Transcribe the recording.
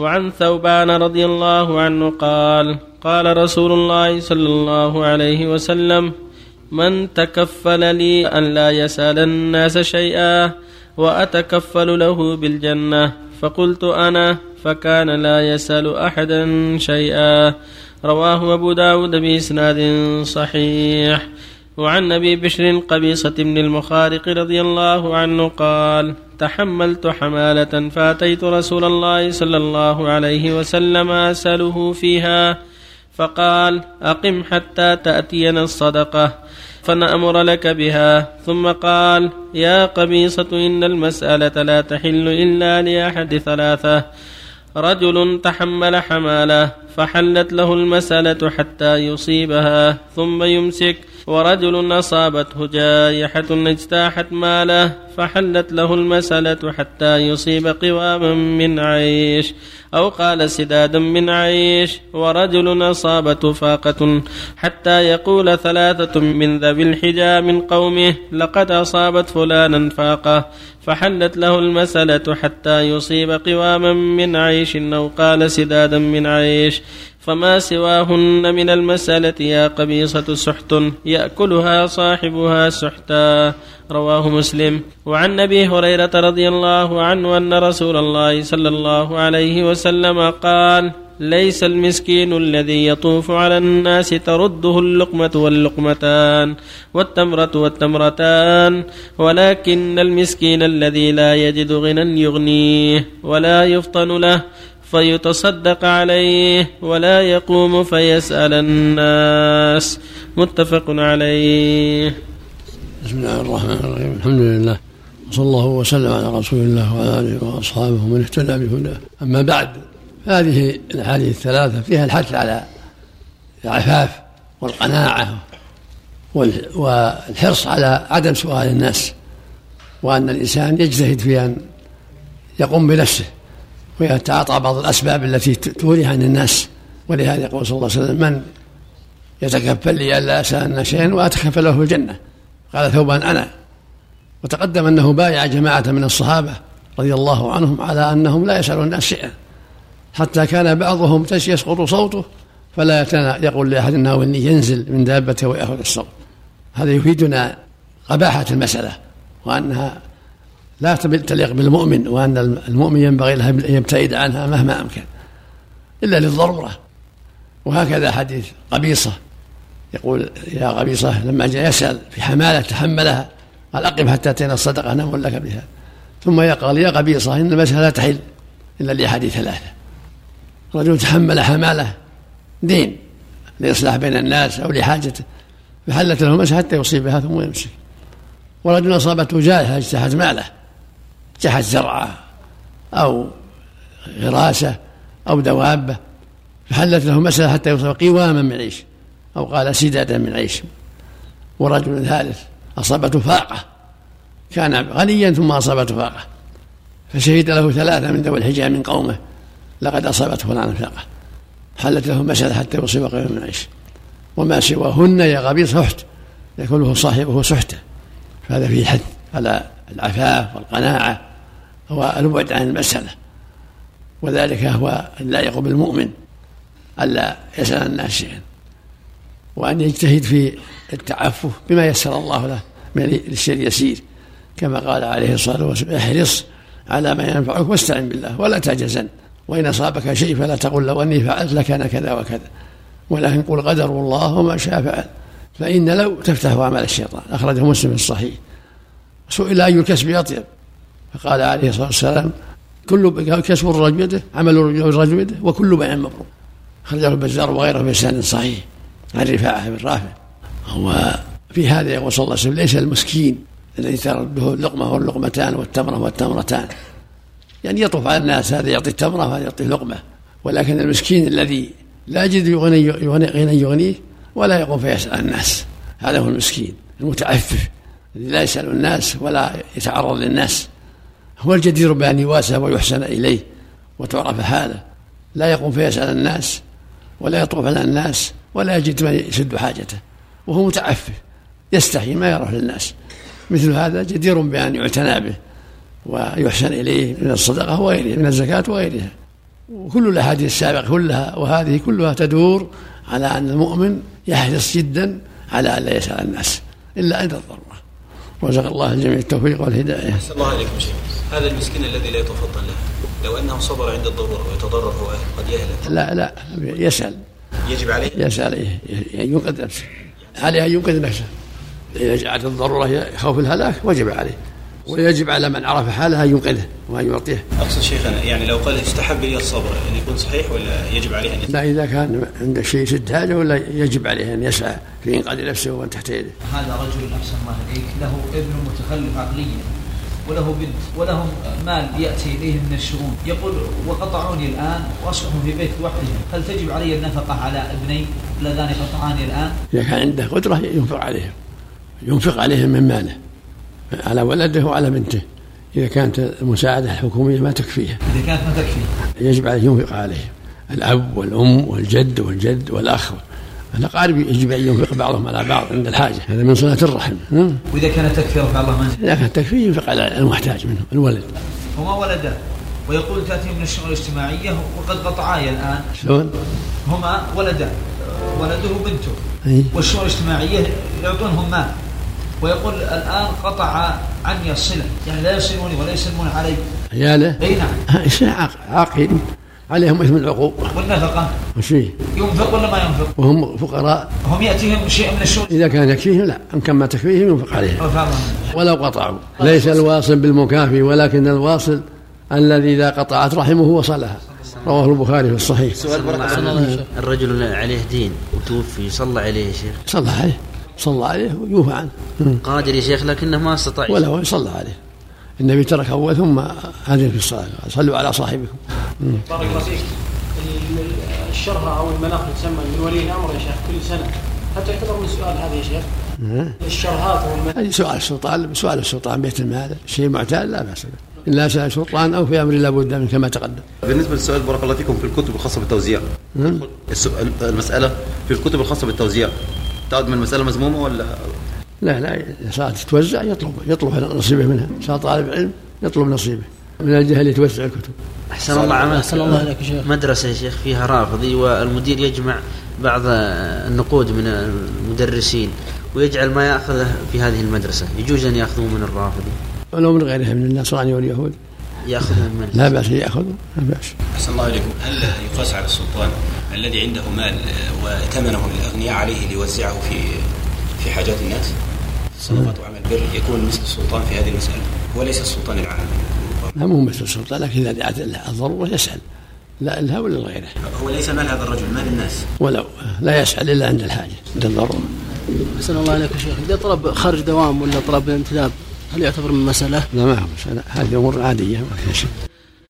وعن ثوبان رضي الله عنه قال قال رسول الله صلى الله عليه وسلم من تكفل لي أن لا يسأل الناس شيئا وأتكفل له بالجنة فقلت أنا فكان لا يسأل أحدا شيئا. رواه أبو داود بإسناد صحيح. وعن أبي بشر قبيصة بن المخارق رضي الله عنه قال تحملت حمالة فأتيت رسول الله صلى الله عليه وسلم أسأله فيها فقال أقم حتى تأتينا الصدقة فنأمر لك بها. ثم قال يا قبيصة إن المسألة لا تحل إلا لأحد ثلاثة. رجل تحمل حمالة فحلت له المسألة حتى يصيبها ثم يمسك. ورجل أصابته جائحة اجتاحت ماله فحلت له المسألة حتى يصيب قواما من عيش. أو قال سدادا من عيش ورجل أصابته فاقة حتى يقول ثلاثة من ذوي الحجى من قومه لقد أصابت فلانا فاقة. فحلت له المسألة حتى يصيب قواما من عيش أو قال سدادا من عيش. فما سواهن من المسألة يا قبيصة سحت يأكلها صاحبها سحتا. رواه مسلم. وعن أبي هريرة رضي الله عنه أن رسول الله صلى الله عليه وسلم قال ليس المسكين الذي يطوف على الناس ترده اللقمة واللقمتان والتمرة والتمرتان ولكن المسكين الذي لا يجد غنى يغنيه ولا يفطن له فيتصدق عليه ولا يقوم فيسأل الناس. متفق عليه. بسم الله الرحمن الرحيم. الحمد لله. وصلى الله وسلم على رسول الله وعلى آله وأصحابه ومن اهتدى بهداه. أما بعد هذه الأحاديث الثلاثة فيها الحث على العفاف والقناعة والحرص على عدم سؤال الناس وأن الإنسان يجتهد في أن يقوم بنفسه ويتعاطى بعض الأسباب التي تولي عن الناس. ولهذا يقول صلى الله عليه وسلم من يتكفل لي الا اسال شيئا واتكفل له الجنة. قال ثوبان أنا. وتقدم أنه بايع جماعة من الصحابة رضي الله عنهم على أنهم لا يسألون الناس شيئا حتى كان بعضهم يسقط صوته فلا يقول لأحد أنه إني ينزل من دابته ويأخذ الصوت. هذا يفيدنا قباحة المسألة وأنها لا تليق بالمؤمن وأن المؤمن ينبغي له أن يبتعد عنها مهما أمكن إلا للضرورة. وهكذا حديث قبيصة يقول يا قبيصة لما جاء يسأل في حمالة تحملها قال أقم حتى أتينا الصدقة نقول لك بها ثم يقال يا قبيصة إن المسألة لا تحل إلا لأحد ثلاثة. رجل تحمل حمالة دين لإصلاح بين الناس أو لحاجته فحلت له المسألة حتى يصيبها ثم يمسك. ورجل أصابته جائحة اجتاحت ماله اجتاحت زرعة أو غراسة أو دوابة فحلت له المسألة حتى يصيب قواما من عيش أو قال سدادا من عيش. ورجل ثالث أصابته فاقة. كان غنيا ثم أصابته فاقة. فشهد له ثلاثة من ذوي الحجاب من قومه. لقد أصابته فلان فاقة. حلت له مسألة حتى يصيب قيما من عيش. وما سواهن يا غبي سحت يكونه صاحبه سحته فهذا فيه حث على العفاف والقناعة. والبعد عن المسألة. وذلك هو اللائق بالمؤمن. ألا يسأل الناس شيئا. وأن يجتهد في التعفف بما يسر الله له من الشيء اليسير كما قال عليه الصلاة والسلام احرص على ما ينفعك واستعن بالله ولا تعجزن وإن أصابك شيء فلا تقل لو أني فعلت لكان كذا وكذا. ولكن قل قدر الله وما شاء فعل. فإن لو تفتح أعمال الشيطان أخرجه مسلم في الصحيح. سئل أي الكسب أطيب فقال عليه الصلاة والسلام كل كسب الرجل عمل الرجل وكل بيع مبروك أخرجه البزار وغيره بإسناد صحيح. عن رفاعة بن رافع وفي هذا يقول صلى الله عليه وسلم ليس المسكين الذي ترده اللقمة واللقمتان والتمرة والتمرتان. يعني يطوف على الناس هذا يعطي التمرة وهذا يعطي اللقمة. ولكن المسكين الذي لا يجد يغني غنى يغنيه ولا يقوم فيسأل الناس. هذا هو المسكين المتعفف الذي لا يسأل الناس ولا يتعرض للناس. هو الجدير بأن يواسى ويحسن إليه وتعرف حاله. لا يقوم فيسأل الناس ولا يطوف على الناس ولا يجد من يسد حاجته وهو متعفف يستحي ما يروح للناس. مثل هذا جدير بأن يعتنى به ويحسن إليه من الصدقة وغيرها من الزكاة وغيرها. وكل الأحاديث السابقة كلها وهذه كلها تدور على أن المؤمن يحرص جدا على أن لا يسأل الناس إلا عند الضرورة. رزق الله الجميع التوفيق والهداية. أحسن الله عليكم شيخ هذا المسكين الذي لا يتفضل له لو أنه صبر عند الضرورة ويتضرر هو قد يهلك. لا لا يسأل. يجب عليه؟ يسال إيه؟ ينقذ نفسه. عليه ان ينقذ نفسه؟ إذا جاءت الضرورة خوف الهلاك وجب عليه. ويجب على من عرف حاله ان ينقذه وان يعطيه. أقصد شيخنا يعني لو قال استحب لي الصبر إن يكون صحيح ولا يجب عليه أن يسأل؟ لا إذا كان عنده شيء يسد حاجة ولا يجب عليه أن يسعى في إنقاذ نفسه ومن تحت يده هذا رجل أحسن الله إليك له ابن متخلف عقليا. وله بنت ولهم مال يأتي اليه من الشؤون. يقول وقطعوني الآن وأصبحوا في بيت لوحدهم هل تجب علي النفقة على ابني؟ اللذان قطعاني الآن؟ إذا كان عنده قدرة ينفق عليهم. ينفق عليهم من ماله. على ولده وعلى بنته. إذا كانت المساعدة الحكومية ما تكفيها إذا كانت ما تكفي يجب عليه ينفق عليهم. الأب والأم والجد والجد والأخ. الاقارب يجب أن ينفق بعضهم على بعض عند الحاجة. هذا من صلة الرحم نعم. وإذا كانت تكفي رفع الله منزل إذا كانت تكفي ينفق على المحتاج منهم الولد. هما ولدان ويقول تأتي من الشؤون الاجتماعية وقد قطعاي الآن. شلون؟ هما ولدان ولده وبنته أي. والشؤون الاجتماعية يعطونهم مال ويقول الآن قطع عني الصلة. يعني لا يصلوني ولا يسلمون علي. عياله؟ أي نعم. عاقل. عليهم إثم العقوق. والنفقة. وش فيه؟ ينفق ولا ما ينفق؟ وهم فقراء. هم يأتيهم شيء من الشؤون إذا كان يكفيهم لا إن كان ما تكفيهم ينفق عليهم. ولو قطعوا. ليس الواصل بالمكافي ولكن الواصل الذي إذا قطعت رحمه وصلها. رواه البخاري في الصحيح. سؤال الرجل عليه دين وتوفي صلى عليه يا شيخ. صلى عليه. صلى عليه ويوفى عنه. قادر يا شيخ لكنه ما استطاع. ولا هو صلى عليه. النبي ترك اول ثم هذه في الصلاة. صلوا على صاحبكم. بارك الله فيك. ال- الشرها أو المناخ تسمى من ولي الأمر يا شيخ كل سنة. هل تعتبر من سؤال هذا يا شيخ؟ الشرهات أو المناخ هذه سؤال السلطان سؤال السلطان بيت المال. شيء معتاد لا بأس به. الا سأل سلطان أو في أمر لا بد منه كما تقدم. بالنسبة للسؤال بارك الله فيكم في الكتب الخاصة بالتوزيع. المسألة في الكتب الخاصة بالتوزيع. تعد من المساله مذمومة ولا لا لا اذا صارت تتوزع يطلب يطلب نصيبه منها. صار طالب علم يطلب نصيبه. من الجهه اللي توزع الكتب. أحسن الله عملك أحسن الله عليك يا شيخ. مدرسة يا شيخ فيها رافضي والمدير يجمع بعض النقود من المدرسين ويجعل ما يأخذه في هذه المدرسة. يجوز أن يأخذوه من الرافضي. ولو من غيرها من النصراني واليهود. ياخذه من لا بأس يأخذوا لا بأس. أحسن الله عليكم هل يقاس على السلطان الذي عنده مال وائتمنه الاغنياء عليه ليوزعه في في حاجات الناس صدقات وعمل بر يكون مثل السلطان في هذه المسألة وليس السلطان العام. لا مو مثل السلطان لكن إذا دعت الضروره يسال لا لها ولا لغيره هو ليس مال هذا الرجل مال الناس. ولو لا يسأل إلا عند الحاجة عند الضروره أحسن الله عليك يا شيخ. إذا طلب خارج دوام ولا طلب انتداب هل يعتبر من مسألة؟ لا ما هو مسألة. هذه أمور عادية ما فيها شيء.